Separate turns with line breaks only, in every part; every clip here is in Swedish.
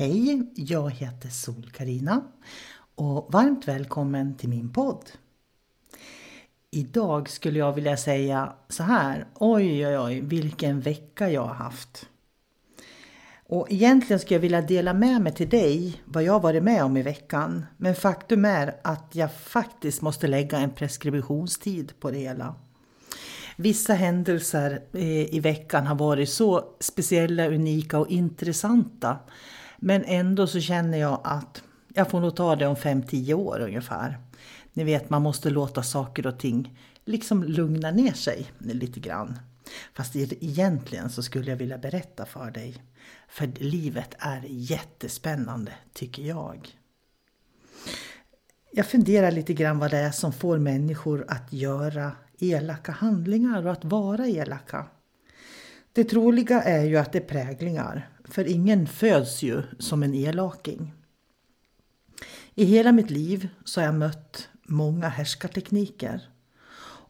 Hej, jag heter sol karina och varmt välkommen till min podd. Idag skulle jag vilja säga så här, oj oj oj vilken vecka jag har haft. Och egentligen skulle jag vilja dela med mig till dig vad jag varit med om i veckan. Men faktum är att jag faktiskt måste lägga en preskriptionstid på det hela. Vissa händelser eh, i veckan har varit så speciella, unika och intressanta men ändå så känner jag att jag får nog ta det om 5-10 år ungefär. Ni vet, man måste låta saker och ting liksom lugna ner sig lite grann. Fast egentligen så skulle jag vilja berätta för dig. För livet är jättespännande, tycker jag. Jag funderar lite grann vad det är som får människor att göra elaka handlingar och att vara elaka. Det troliga är ju att det är präglingar, för ingen föds ju som en elaking. I hela mitt liv så har jag mött många härskartekniker.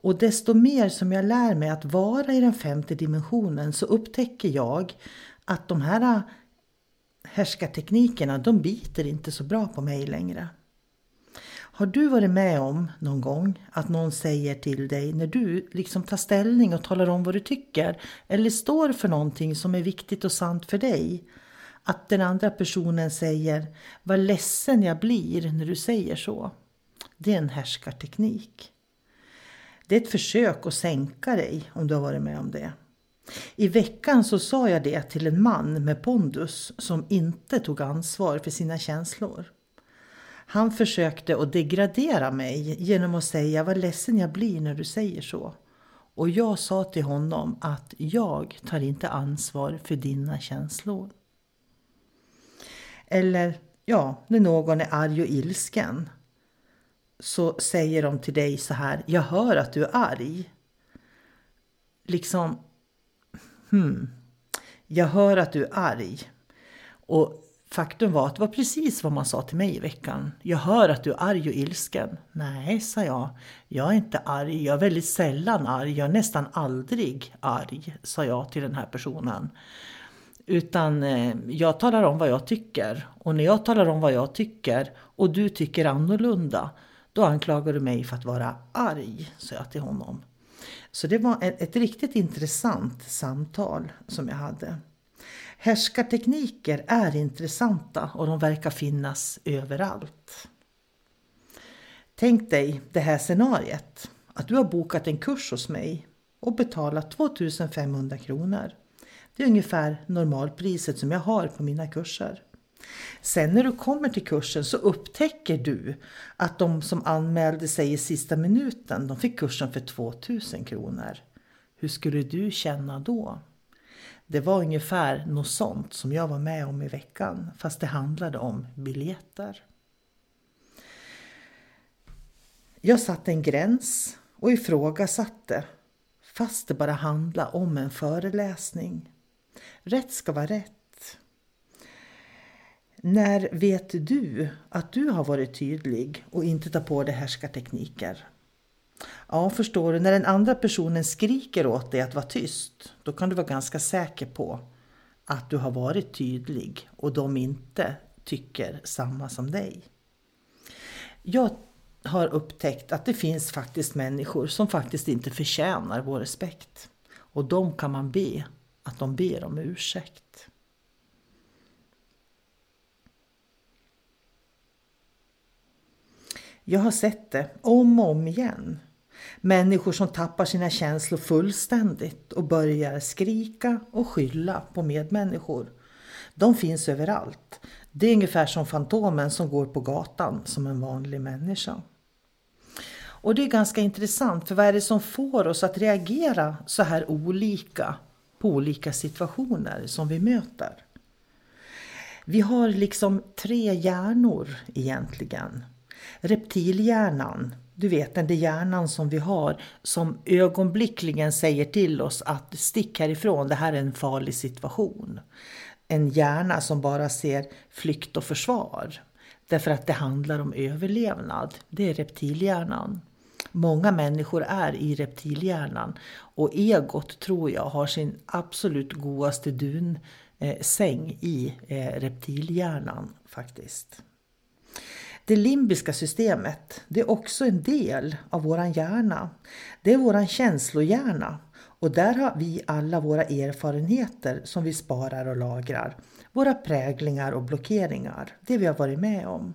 Och desto mer som jag lär mig att vara i den femte dimensionen så upptäcker jag att de här äh, härskarteknikerna, de biter inte så bra på mig längre. Har du varit med om någon gång att någon säger till dig när du liksom tar ställning och talar om vad du tycker eller står för någonting som är viktigt och sant för dig att den andra personen säger vad ledsen jag blir när du säger så. Det är en härskarteknik. Det är ett försök att sänka dig om du har varit med om det. I veckan så sa jag det till en man med pondus som inte tog ansvar för sina känslor. Han försökte att degradera mig genom att säga vad ledsen jag blir när du säger så. Och jag sa till honom att jag tar inte ansvar för dina känslor. Eller ja, när någon är arg och ilsken så säger de till dig så här, jag hör att du är arg. Liksom, hmm, jag hör att du är arg. Och faktum var att det var precis vad man sa till mig i veckan. Jag hör att du är arg och ilsken. Nej, sa jag. Jag är inte arg. Jag är väldigt sällan arg. Jag är nästan aldrig arg, sa jag till den här personen. Utan eh, jag talar om vad jag tycker. Och när jag talar om vad jag tycker och du tycker annorlunda, då anklagar du mig för att vara arg, sa jag till honom. Så det var ett, ett riktigt intressant samtal som jag hade. Härskartekniker är intressanta och de verkar finnas överallt. Tänk dig det här scenariet. Att du har bokat en kurs hos mig och betalat 2500 kronor. Det är ungefär normalpriset som jag har på mina kurser. Sen när du kommer till kursen så upptäcker du att de som anmälde sig i sista minuten, de fick kursen för 2000 kronor. Hur skulle du känna då? Det var ungefär något sånt som jag var med om i veckan, fast det handlade om biljetter. Jag satte en gräns och ifrågasatte, fast det bara handlade om en föreläsning. Rätt ska vara rätt. När vet du att du har varit tydlig och inte tar på dig härskartekniker? Ja, förstår du, när den andra personen skriker åt dig att vara tyst, då kan du vara ganska säker på att du har varit tydlig och de inte tycker samma som dig. Jag har upptäckt att det finns faktiskt människor som faktiskt inte förtjänar vår respekt. Och de kan man be att de ber om ursäkt. Jag har sett det om och om igen. Människor som tappar sina känslor fullständigt och börjar skrika och skylla på medmänniskor. De finns överallt. Det är ungefär som Fantomen som går på gatan som en vanlig människa. Och det är ganska intressant, för vad är det som får oss att reagera så här olika på olika situationer som vi möter? Vi har liksom tre hjärnor egentligen. Reptilhjärnan, du vet den där hjärnan som vi har som ögonblickligen säger till oss att stick härifrån, det här är en farlig situation. En hjärna som bara ser flykt och försvar. Därför att det handlar om överlevnad. Det är reptilhjärnan. Många människor är i reptilhjärnan och egot tror jag har sin absolut godaste dunsäng i eh, reptilhjärnan faktiskt. Det limbiska systemet det är också en del av våran hjärna. Det är våran känslohjärna och där har vi alla våra erfarenheter som vi sparar och lagrar. Våra präglingar och blockeringar, det vi har varit med om.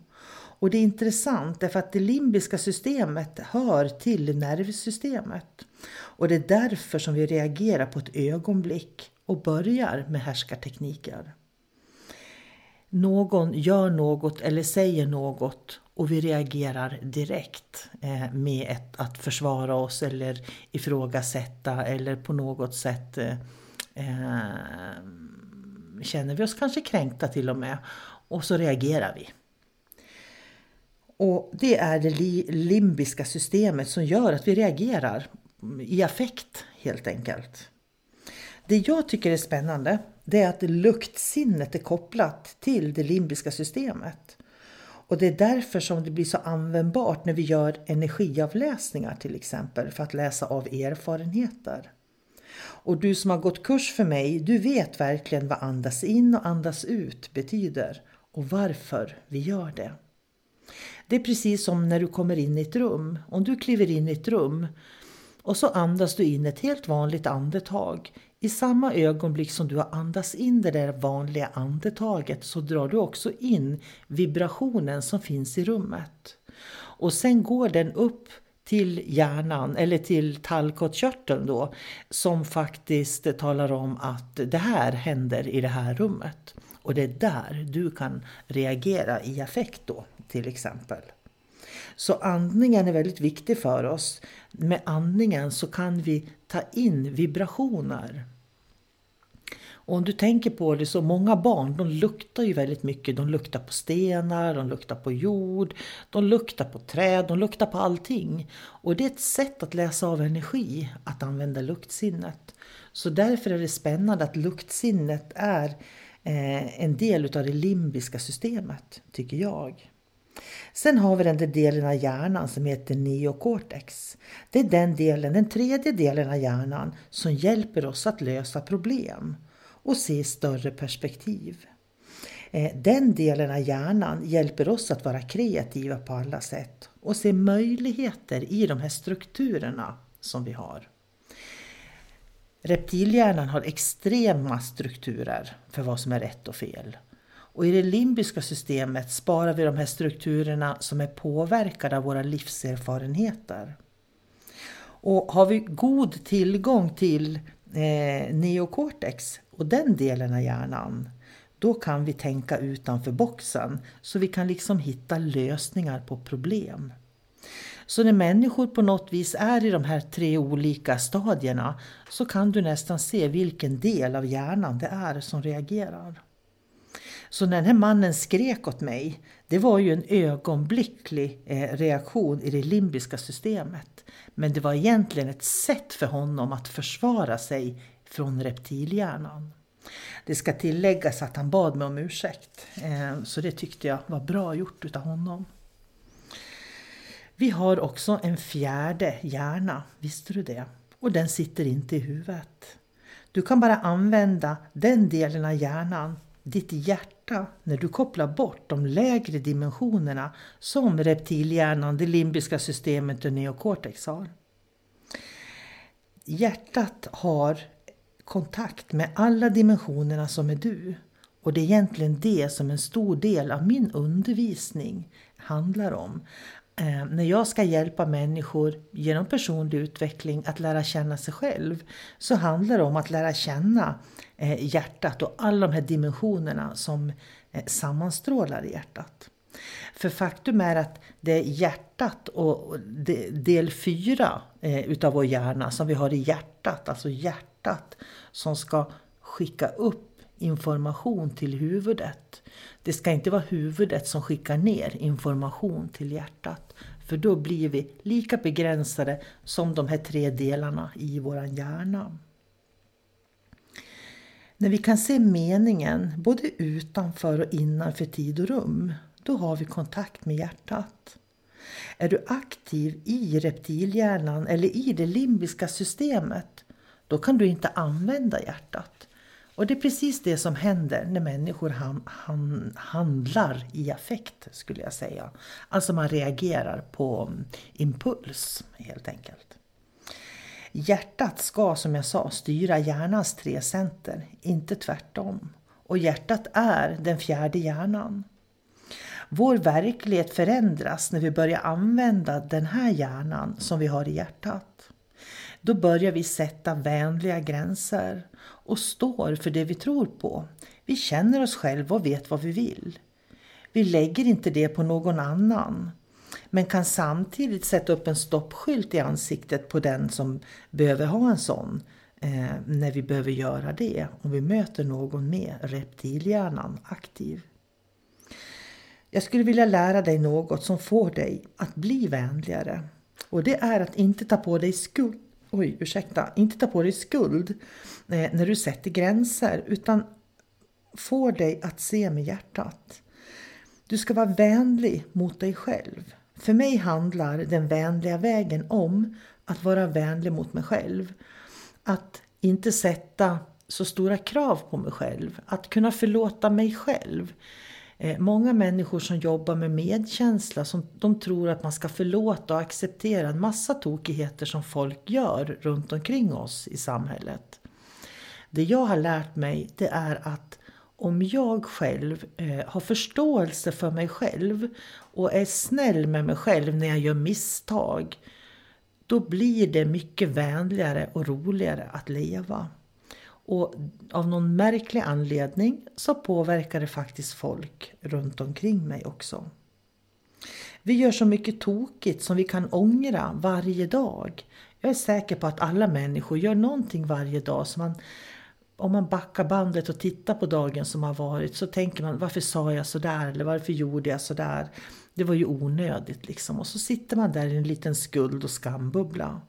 Och det är intressant därför att det limbiska systemet hör till nervsystemet. Och det är därför som vi reagerar på ett ögonblick och börjar med härskartekniker. Någon gör något eller säger något och vi reagerar direkt eh, med ett, att försvara oss eller ifrågasätta eller på något sätt eh, eh, känner vi oss kanske kränkta till och med och så reagerar vi. Och det är det limbiska systemet som gör att vi reagerar i affekt helt enkelt. Det jag tycker är spännande det är att luktsinnet är kopplat till det limbiska systemet. Och det är därför som det blir så användbart när vi gör energiavläsningar till exempel för att läsa av erfarenheter. Och du som har gått kurs för mig, du vet verkligen vad andas in och andas ut betyder och varför vi gör det. Det är precis som när du kommer in i ett rum. Om du kliver in i ett rum och så andas du in ett helt vanligt andetag. I samma ögonblick som du har andats in det där vanliga andetaget så drar du också in vibrationen som finns i rummet. Och sen går den upp till hjärnan eller till tallkottkörteln då som faktiskt talar om att det här händer i det här rummet. Och det är där du kan reagera i affekt då till exempel. Så andningen är väldigt viktig för oss. Med andningen så kan vi ta in vibrationer. Och om du tänker på det så många barn de luktar ju väldigt mycket. De luktar på stenar, de luktar på jord, de luktar på träd, de luktar på allting. Och det är ett sätt att läsa av energi, att använda luktsinnet. Så därför är det spännande att luktsinnet är eh, en del av det limbiska systemet, tycker jag. Sen har vi den där delen av hjärnan som heter neocortex. Det är den delen, den tredje delen av hjärnan som hjälper oss att lösa problem och se större perspektiv. Eh, den delen av hjärnan hjälper oss att vara kreativa på alla sätt och se möjligheter i de här strukturerna som vi har. Reptilhjärnan har extrema strukturer för vad som är rätt och fel. Och i det limbiska systemet sparar vi de här strukturerna som är påverkade av våra livserfarenheter. Och har vi god tillgång till eh, neocortex och den delen av hjärnan, då kan vi tänka utanför boxen så vi kan liksom hitta lösningar på problem. Så när människor på något vis är i de här tre olika stadierna så kan du nästan se vilken del av hjärnan det är som reagerar. Så när den här mannen skrek åt mig, det var ju en ögonblicklig eh, reaktion i det limbiska systemet. Men det var egentligen ett sätt för honom att försvara sig från reptilhjärnan. Det ska tilläggas att han bad mig om ursäkt, eh, så det tyckte jag var bra gjort utav honom. Vi har också en fjärde hjärna, visste du det? Och den sitter inte i huvudet. Du kan bara använda den delen av hjärnan, ditt hjärta, när du kopplar bort de lägre dimensionerna som reptilhjärnan, det limbiska systemet och neokortex har. Hjärtat har kontakt med alla dimensionerna som är du. Och det är egentligen det som en stor del av min undervisning handlar om. Eh, när jag ska hjälpa människor genom personlig utveckling att lära känna sig själv så handlar det om att lära känna eh, hjärtat och alla de här dimensionerna som eh, sammanstrålar i hjärtat. För faktum är att det är hjärtat och del fyra eh, utav vår hjärna som vi har i hjärtat, alltså hjärtat som ska skicka upp information till huvudet. Det ska inte vara huvudet som skickar ner information till hjärtat. För då blir vi lika begränsade som de här tre delarna i vår hjärna. När vi kan se meningen både utanför och innanför tid och rum, då har vi kontakt med hjärtat. Är du aktiv i reptilhjärnan eller i det limbiska systemet, då kan du inte använda hjärtat. Och det är precis det som händer när människor han, han, handlar i affekt skulle jag säga. Alltså man reagerar på mm, impuls helt enkelt. Hjärtat ska som jag sa styra hjärnans tre center, inte tvärtom. Och hjärtat är den fjärde hjärnan. Vår verklighet förändras när vi börjar använda den här hjärnan som vi har i hjärtat. Då börjar vi sätta vänliga gränser och står för det vi tror på. Vi känner oss själva och vet vad vi vill. Vi lägger inte det på någon annan men kan samtidigt sätta upp en stoppskylt i ansiktet på den som behöver ha en sån eh, när vi behöver göra det om vi möter någon med reptilhjärnan aktiv. Jag skulle vilja lära dig något som får dig att bli vänligare och det är att inte ta på dig skuld oj, ursäkta, inte ta på dig skuld eh, när du sätter gränser utan får dig att se med hjärtat. Du ska vara vänlig mot dig själv. För mig handlar den vänliga vägen om att vara vänlig mot mig själv. Att inte sätta så stora krav på mig själv. Att kunna förlåta mig själv. Eh, många människor som jobbar med medkänsla, som, de tror att man ska förlåta och acceptera en massa tokigheter som folk gör runt omkring oss i samhället. Det jag har lärt mig det är att om jag själv eh, har förståelse för mig själv och är snäll med mig själv när jag gör misstag, då blir det mycket vänligare och roligare att leva. Och av någon märklig anledning så påverkar det faktiskt folk runt omkring mig också. Vi gör så mycket tokigt som vi kan ångra varje dag. Jag är säker på att alla människor gör någonting varje dag som man om man backar bandet och tittar på dagen som har varit så tänker man varför sa jag sådär eller varför gjorde jag sådär? Det var ju onödigt liksom och så sitter man där i en liten skuld och skambubbla.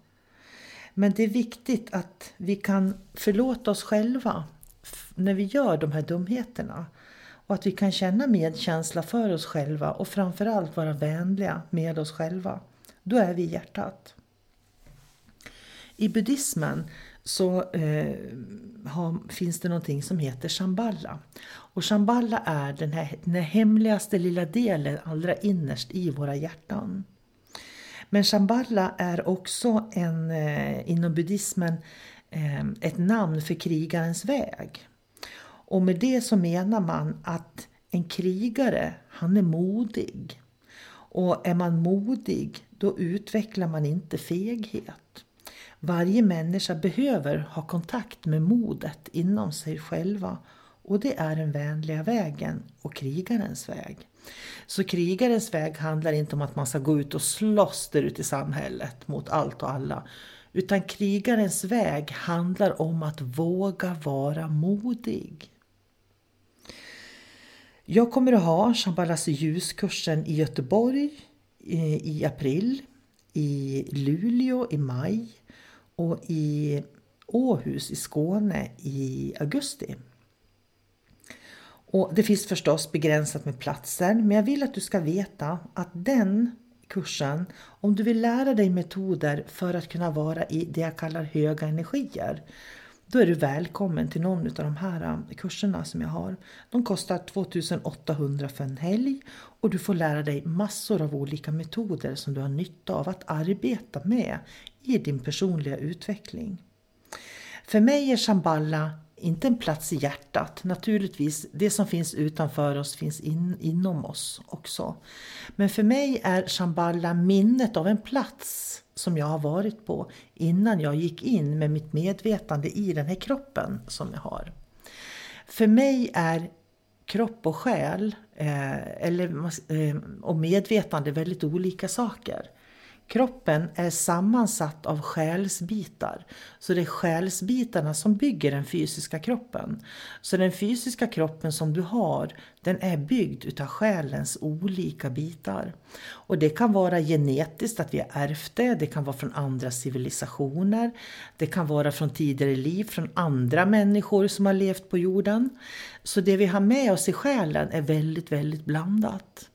Men det är viktigt att vi kan förlåta oss själva när vi gör de här dumheterna. Och att vi kan känna medkänsla för oss själva och framförallt vara vänliga med oss själva. Då är vi i hjärtat. I buddhismen så eh, har, finns det någonting som heter shamballa. Och shamballa är den, här, den här hemligaste lilla delen allra innerst i våra hjärtan. Men Shambhala är också en, eh, inom buddhismen eh, ett namn för krigarens väg. Och med det så menar man att en krigare, han är modig. Och är man modig, då utvecklar man inte feghet. Varje människa behöver ha kontakt med modet inom sig själva och det är den vänliga vägen och krigarens väg. Så krigarens väg handlar inte om att man ska gå ut och slåss där ute i samhället mot allt och alla. Utan krigarens väg handlar om att våga vara modig. Jag kommer att ha Shambhalas ljuskursen i Göteborg eh, i april, i Luleå i maj och i Åhus i Skåne i augusti. Och det finns förstås begränsat med platser men jag vill att du ska veta att den kursen om du vill lära dig metoder för att kunna vara i det jag kallar höga energier. Då är du välkommen till någon av de här eh, kurserna som jag har. De kostar 2800 för en helg och du får lära dig massor av olika metoder som du har nytta av att arbeta med i din personliga utveckling. För mig är Shambhala inte en plats i hjärtat. Naturligtvis, det som finns utanför oss finns in, inom oss också. Men för mig är Shambhala minnet av en plats som jag har varit på innan jag gick in med mitt medvetande i den här kroppen som jag har. För mig är kropp och själ eh, eller, eh, och medvetande väldigt olika saker. Kroppen är sammansatt av själsbitar. Så det är själsbitarna som bygger den fysiska kroppen. Så den fysiska kroppen som du har, den är byggd utav själens olika bitar. Och det kan vara genetiskt, att vi har ärvt det. Det kan vara från andra civilisationer. Det kan vara från tidigare liv, från andra människor som har levt på jorden. Så det vi har med oss i själen är väldigt, väldigt blandat.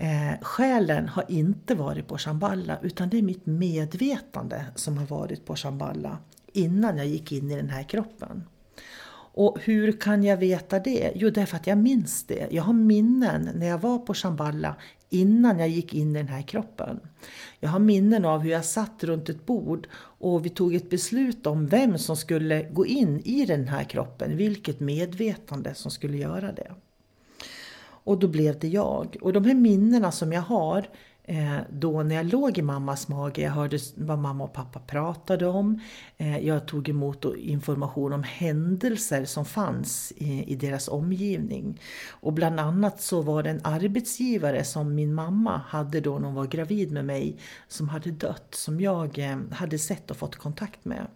Eh, själen har inte varit på Shamballa utan det är mitt medvetande som har varit på Shamballa innan jag gick in i den här kroppen. Och hur kan jag veta det? Jo, därför att jag minns det. Jag har minnen när jag var på Shamballa innan jag gick in i den här kroppen. Jag har minnen av hur jag satt runt ett bord och vi tog ett beslut om vem som skulle gå in i den här kroppen, vilket medvetande som skulle göra det. Och då blev det jag. Och de här minnena som jag har eh, då när jag låg i mammas mage, jag hörde vad mamma och pappa pratade om. Eh, jag tog emot information om händelser som fanns i, i deras omgivning. Och bland annat så var det en arbetsgivare som min mamma hade då när hon var gravid med mig som hade dött, som jag eh, hade sett och fått kontakt med.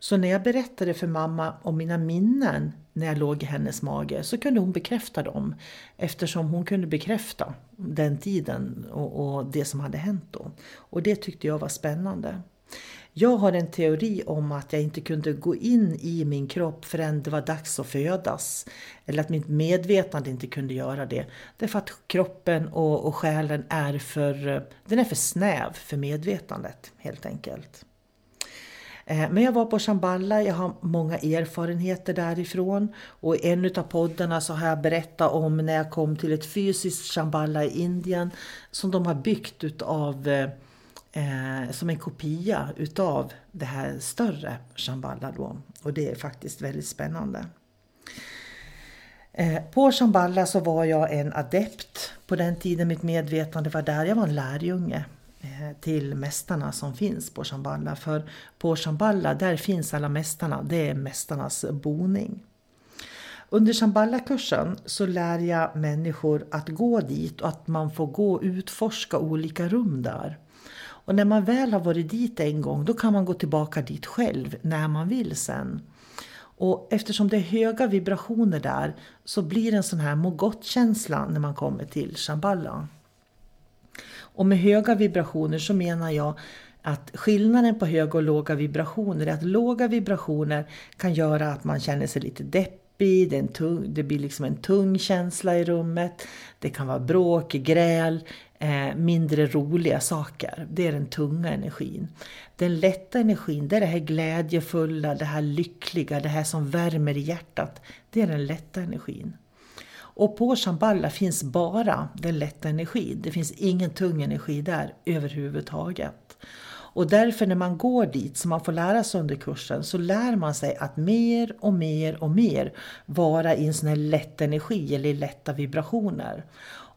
Så när jag berättade för mamma om mina minnen när jag låg i hennes mage så kunde hon bekräfta dem eftersom hon kunde bekräfta den tiden och, och det som hade hänt då. Och det tyckte jag var spännande. Jag har en teori om att jag inte kunde gå in i min kropp förrän det var dags att födas. Eller att mitt medvetande inte kunde göra det. Därför att kroppen och, och själen är för, den är för snäv för medvetandet helt enkelt. Eh, men jag var på Shamballa, jag har många erfarenheter därifrån och i en av poddarna så har jag berättat om när jag kom till ett fysiskt Shamballa i Indien som de har byggt utav eh, eh, som en kopia utav det här större Shamballa då. Och det är faktiskt väldigt spännande. Eh, på Shamballa så var jag en adept på den tiden mitt medvetande var där. Jag var en lärjunge. Eh, till mästarna som finns på Shamballa. För på Shamballa där finns alla mästarna, det är mästarnas boning. Under Shamballa-kursen så lär jag människor att gå dit och att man får gå och utforska olika rum där. Och när man väl har varit dit en gång då kan man gå tillbaka dit själv när man vill sen. Och eftersom det är höga vibrationer där så blir det en sån här må känsla när man kommer till Shamballa. Och med höga vibrationer så menar jag att skillnaden på höga och låga vibrationer är att låga vibrationer kan göra att man känner sig lite deppig, det, tung, det blir liksom en tung känsla i rummet. Det kan vara bråk, gräl, eh, mindre roliga saker. Det är den tunga energin. Den lätta energin, det är det här glädjefulla, det här lyckliga, det här som värmer i hjärtat. Det är den lätta energin. Och på Shamballa finns bara den lätta energin. Det finns ingen tung energi där överhuvudtaget. Och därför när man går dit, som man får lära sig under kursen, så lär man sig att mer och mer och mer vara i en sån här lätt energi eller i lätta vibrationer.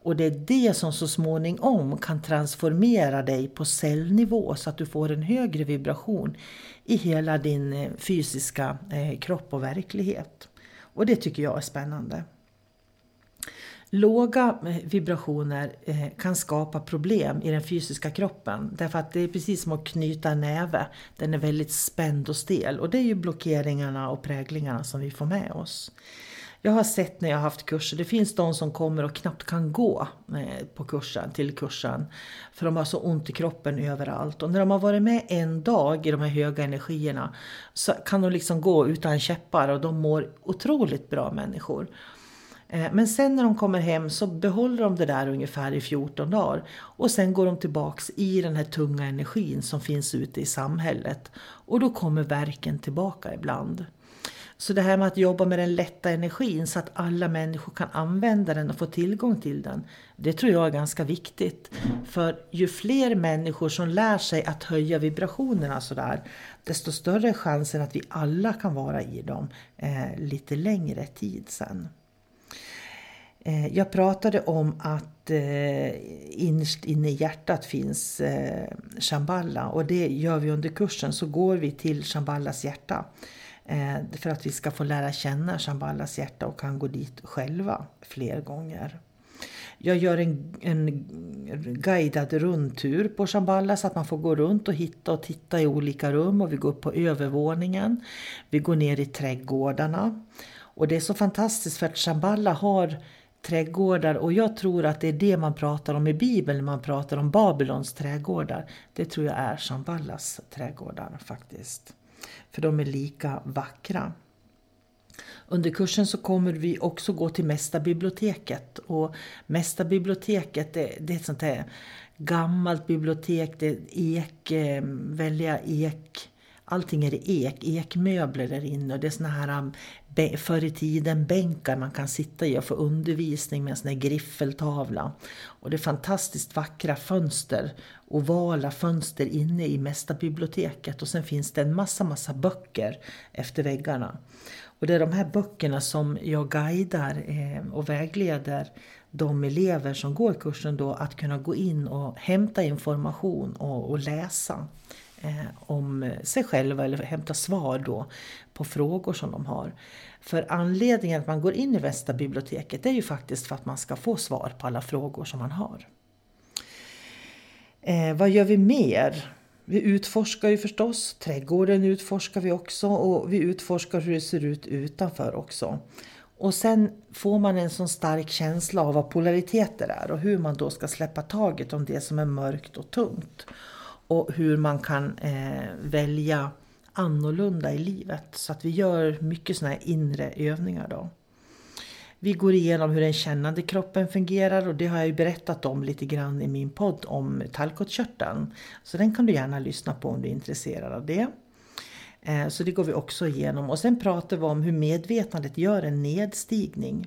Och det är det som så småningom kan transformera dig på cellnivå så att du får en högre vibration i hela din eh, fysiska eh, kropp och verklighet. Och det tycker jag är spännande. Låga eh, vibrationer eh, kan skapa problem i den fysiska kroppen. Därför att det är precis som att knyta en näve. Den är väldigt spänd och stel. Och det är ju blockeringarna och präglingarna som vi får med oss. Jag har sett när jag har haft kurser, det finns de som kommer och knappt kan gå eh, på kursen, till kursen. För de har så ont i kroppen överallt. Och när de har varit med en dag i de här höga energierna så kan de liksom gå utan käppar och de mår otroligt bra människor. Eh, men sen när de kommer hem så behåller de det där ungefär i 14 dagar. Och sen går de tillbaks i den här tunga energin som finns ute i samhället. Och då kommer verken tillbaka ibland. Så det här med att jobba med den lätta energin så att alla människor kan använda den och få tillgång till den. Det tror jag är ganska viktigt. För ju fler människor som lär sig att höja vibrationerna sådär, desto större är chansen att vi alla kan vara i dem eh, lite längre tid sen. Eh, jag pratade om att eh, innerst inne i hjärtat finns eh, Shambhala och det gör vi under kursen så går vi till Shambhalas hjärta. Eh, för att vi ska få lära känna Shambhalas hjärta och kan gå dit själva fler gånger. Jag gör en, en guidad rundtur på Shambhala så att man får gå runt och hitta och titta i olika rum och vi går upp på övervåningen. Vi går ner i trädgårdarna. Och det är så fantastiskt för att Shambhala har trädgårdar och jag tror att det är det man pratar om i Bibeln när man pratar om Babylons trädgårdar. Det tror jag är Shamballas trädgårdar faktiskt för de är lika vackra. Under kursen så kommer vi också gå till Mästarbiblioteket och Mästarbiblioteket det, det är ett sånt här gammalt bibliotek, det är ek, eh, väldiga välja ek Allting är i ek, ekmöbler där inne och det är såna här um, förr i tiden bänkar man kan sitta i och få undervisning med en sån här griffeltavla. Och det är fantastiskt vackra fönster, ovala fönster inne i mesta biblioteket. och sen finns det en massa, massa böcker efter väggarna. Och det är de här böckerna som jag guidar eh, och vägleder de elever som går kursen då att kunna gå in och hämta information och, och läsa Eh, om sig själva eller hämta svar då på frågor som de har. För anledningen att man går in i Västra biblioteket är ju faktiskt för att man ska få svar på alla frågor som man har. Eh, vad gör vi mer? Vi utforskar ju förstås, trädgården utforskar vi också och vi utforskar hur det ser ut utanför också. Och sen får man en sån stark känsla av vad polariteter är och hur man då ska släppa taget om det som är mörkt och tungt och hur man kan eh, välja annorlunda i livet. Så att vi gör mycket sådana här inre övningar då. Vi går igenom hur den kännande kroppen fungerar och det har jag ju berättat om lite grann i min podd om tallkottkörteln. Så den kan du gärna lyssna på om du är intresserad av det. Eh, så det går vi också igenom och sen pratar vi om hur medvetandet gör en nedstigning.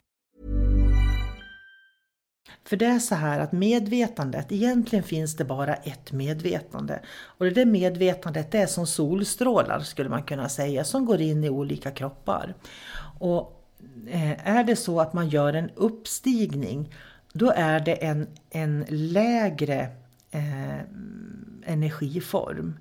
För det är så här att medvetandet, egentligen finns det bara ett medvetande. Och det där medvetandet det är som solstrålar skulle man kunna säga, som går in i olika kroppar. Och eh, är det så att man gör en uppstigning, då är det en, en lägre eh, energiform.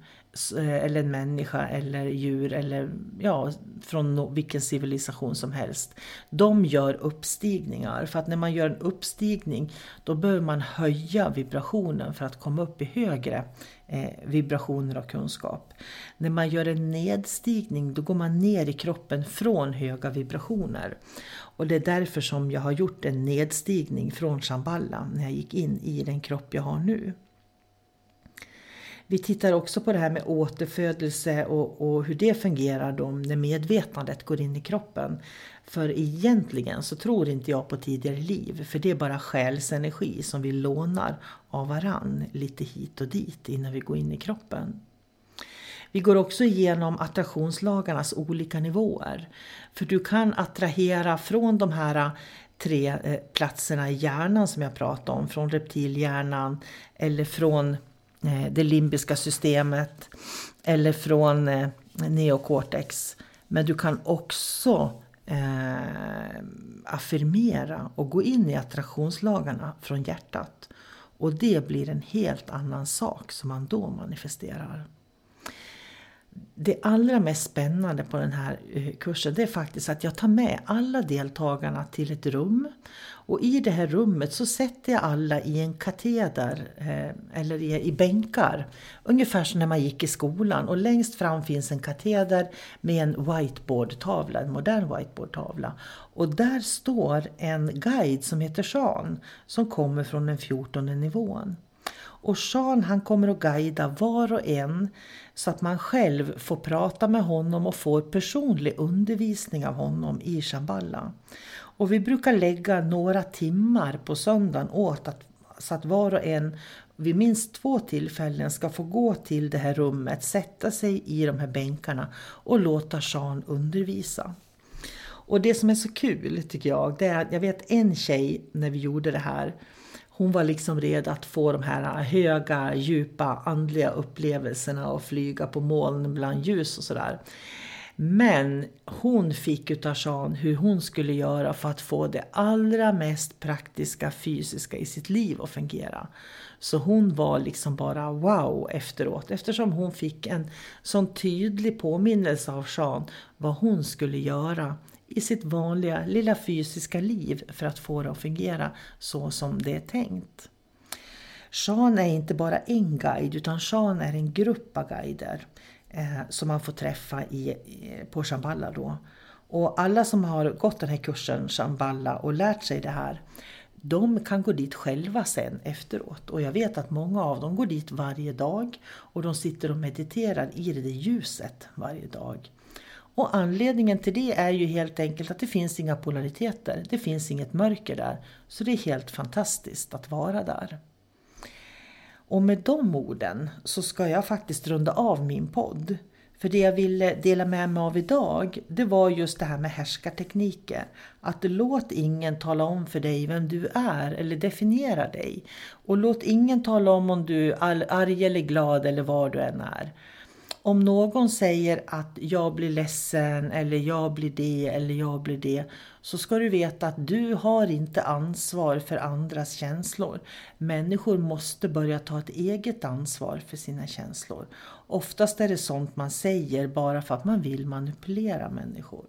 Eh, eller en människa eller djur eller ja, från vilken civilisation som helst. De gör uppstigningar för att när man gör en uppstigning då behöver man höja vibrationen för att komma upp i högre eh, vibrationer av kunskap. När man gör en nedstigning då går man ner i kroppen från höga vibrationer. Och det är därför som jag har gjort en nedstigning från Shamballa när jag gick in i den kropp jag har nu. Vi tittar också på det här med återfödelse och, och, hur det fungerar då när medvetandet går in i kroppen. För egentligen så tror inte jag på tidigare liv, för det är bara själsenergi som vi lånar av varann lite hit och dit innan vi går in i kroppen. Vi går också igenom attraktionslagarnas olika nivåer. För du kan attrahera från de här eh, tre eh, platserna i hjärnan som jag pratade om, från reptilhjärnan eller från Eh, det limbiska systemet eller från eh, neokortex. Men du kan också eh, affirmera och gå in i attraktionslagarna från hjärtat. Och det blir en helt annan sak som man då manifesterar. Det allra mest spännande på den här eh, kursen det är faktiskt att jag tar med alla deltagarna till ett rum och i det här rummet så sätter jag alla i en kateder eh, eller i, i bänkar. Ungefär som när man gick i skolan. Och längst fram finns en kateder med en whiteboardtavla, en modern whiteboardtavla. Och där står en guide som heter Sean som kommer från den 14 nivån. Och Sean han kommer att guida var och en så att man själv får prata med honom och får personlig undervisning av honom i Shamballa. Och vi brukar lägga några timmar på söndagen åt att, så att var och en vid minst två tillfällen ska få gå till det här rummet, sätta sig i de här bänkarna och låta Sean undervisa. Och det som är så kul tycker jag, det är att jag vet en tjej när vi gjorde det här, hon var liksom redo att få de här höga, djupa andliga upplevelserna och flyga på moln bland ljus och sådär. Men hon fick utav Jean hur hon skulle göra för att få det allra mest praktiska fysiska i sitt liv att fungera. Så hon var liksom bara wow efteråt eftersom hon fick en sån tydlig påminnelse av Jean vad hon skulle göra i sitt vanliga lilla fysiska liv för att få det att fungera så som det är tänkt. Jean är inte bara en guide utan Jean är en grupp av guider eh, som man får träffa i, på Shamballa då. Och alla som har gått den här kursen Shamballa och lärt sig det här de kan gå dit själva sen efteråt. Och jag vet att många av dem går dit varje dag och de sitter och mediterar i det ljuset varje dag. Och anledningen till det är ju helt enkelt att det finns inga polariteter. Det finns inget mörker där. Så det är helt fantastiskt att vara där. Och med de orden så ska jag faktiskt runda av min podd. För det jag ville dela med mig av idag, det var just det här med härskartekniker. Att låt ingen tala om för dig vem du är eller definiera dig. Och låt ingen tala om om du är arg eller glad eller var du än är om någon säger att jag blir ledsen eller jag blir det eller jag blir det så ska du veta att du har inte ansvar för andras känslor. Människor måste börja ta ett eget ansvar för sina känslor. Oftast är det sånt man säger bara för att man vill manipulera människor.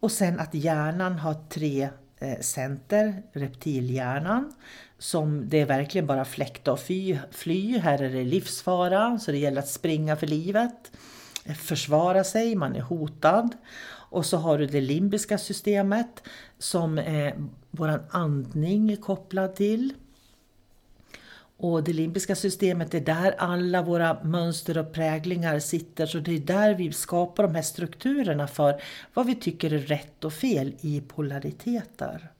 Och sen att hjärnan har tre Eh, center, reptilhjärnan, som det är verkligen bara fläkta och fly, fly. Här är det livsfara, så det gäller att springa för livet. Eh, försvara sig, man är hotad. Och så har du det limbiska systemet som eh, vår andning är kopplad till. Och det limbiska systemet är där alla våra mönster och präglingar sitter. Så det är där vi skapar de här strukturerna för vad vi tycker är rätt och fel i polariteter.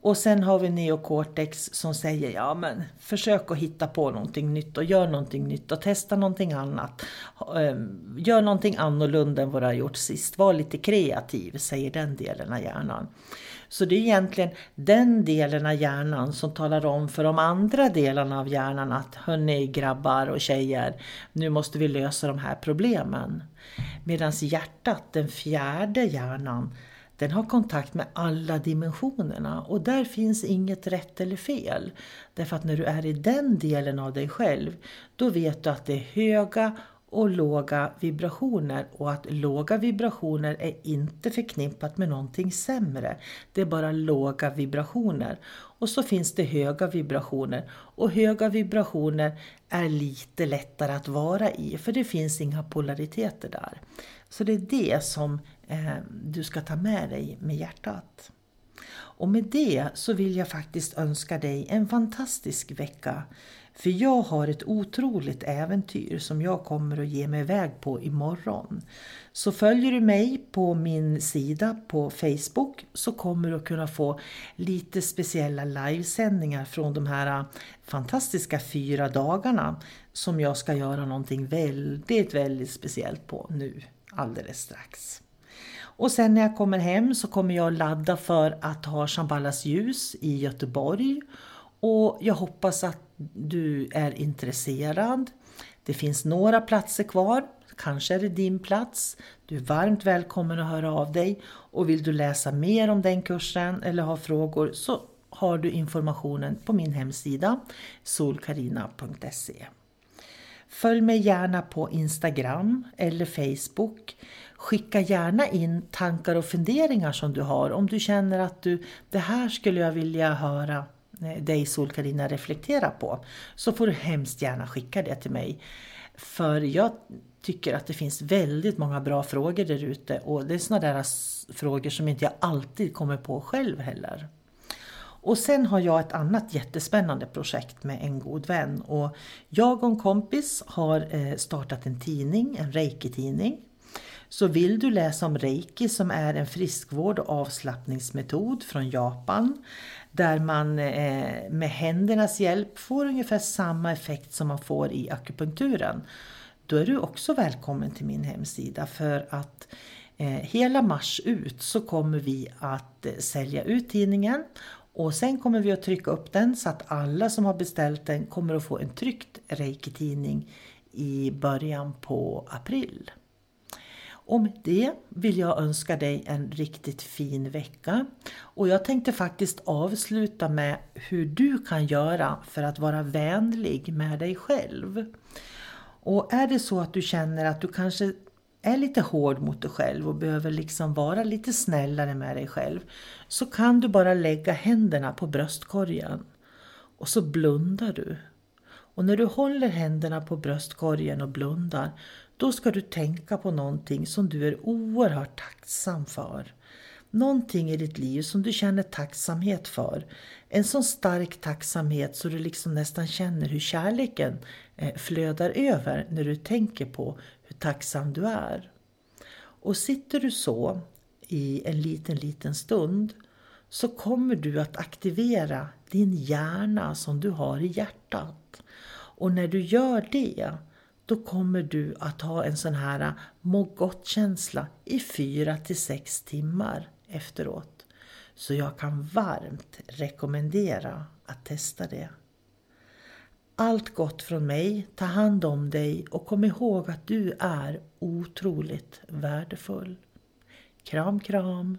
Och sen har vi neocortex som säger ja men försök att hitta på någonting nytt och gör någonting nytt och testa någonting annat. Ehm, gör någonting annorlunda än vad du har gjort sist. Var lite kreativ, säger den delen av hjärnan. Så det är egentligen den delen av hjärnan som talar om för de andra delarna av hjärnan att hörni grabbar och tjejer, nu måste vi lösa de här problemen. Medan hjärtat, den fjärde hjärnan, den har kontakt med alla dimensionerna och där finns inget rätt eller fel. Därför att när du är i den delen av dig själv, då vet du att det är höga och låga vibrationer och att låga vibrationer är inte förknippat med någonting sämre. Det är bara låga vibrationer. Och så finns det höga vibrationer och höga vibrationer är lite lättare att vara i för det finns inga polariteter där. Så det är det som eh, du ska ta med dig med hjärtat. Och med det så vill jag faktiskt önska dig en fantastisk vecka. För jag har ett otroligt äventyr som jag kommer att ge mig iväg på imorgon. Så följer du mig på min sida på Facebook så kommer du att kunna få lite speciella livesändningar från de här äh, fantastiska fyra dagarna som jag ska göra någonting väldigt, väldigt speciellt på nu alldeles strax. Och sen när jag kommer hem så kommer jag ladda för att ha Shambhalas ljus i Göteborg. Och jag hoppas att du är intresserad. Det finns några platser kvar. Kanske är det din plats. Du är varmt välkommen att höra av dig. Och vill du läsa mer om den kursen eller ha frågor så har du informationen på min hemsida solkarina.se. Följ mig gärna på Instagram eller Facebook. Skicka gärna in tankar och funderingar som du har. Om du känner att du, det här skulle jag vilja höra Eh, dig Sol-Carina reflektera på. Så får du hemskt gärna skicka det till mig. För jag tycker att det finns väldigt många bra frågor där ute och det är sådana där frågor som inte jag alltid kommer på själv heller. Och sen har jag ett annat jättespännande projekt med en god vän. Och jag och en kompis har eh, startat en tidning, en reiki-tidning. Så vill du läsa om reiki som är en friskvård och avslappningsmetod från Japan där man eh, med händernas hjälp får ungefär samma effekt som man får i akupunkturen. Då är du också välkommen till min hemsida för att eh, hela mars ut så kommer vi att eh, sälja ut tidningen och sen kommer vi att trycka upp den så att alla som har beställt den kommer att få en tryckt Reiki-tidning i början på april. Om det vill jag önska dig en riktigt fin vecka. Och jag tänkte faktiskt avsluta med hur du kan göra för att vara vänlig med dig själv. Och är det så att du känner att du kanske är lite hård mot dig själv och behöver liksom vara lite snällare med dig själv så kan du bara lägga händerna på bröstkorgen och så blundar du. Och när du håller händerna på bröstkorgen och blundar då ska du tänka på någonting som du är oerhört tacksam för. Någonting i ditt liv som du känner tacksamhet för. En sån stark tacksamhet så du liksom nästan känner hur kärleken eh, flödar över när du tänker på hur tacksam du är. Och sitter du så i en liten, liten stund så kommer du att aktivera din hjärna som du har i hjärtat. Och när du gör det då kommer du att ha en sån här äh, må gott-känsla i fyra till sex timmar efteråt. Så jag kan varmt rekommendera att testa det. Allt gott från mig, ta hand om dig och kom ihåg att du är otroligt värdefull. Kram, kram!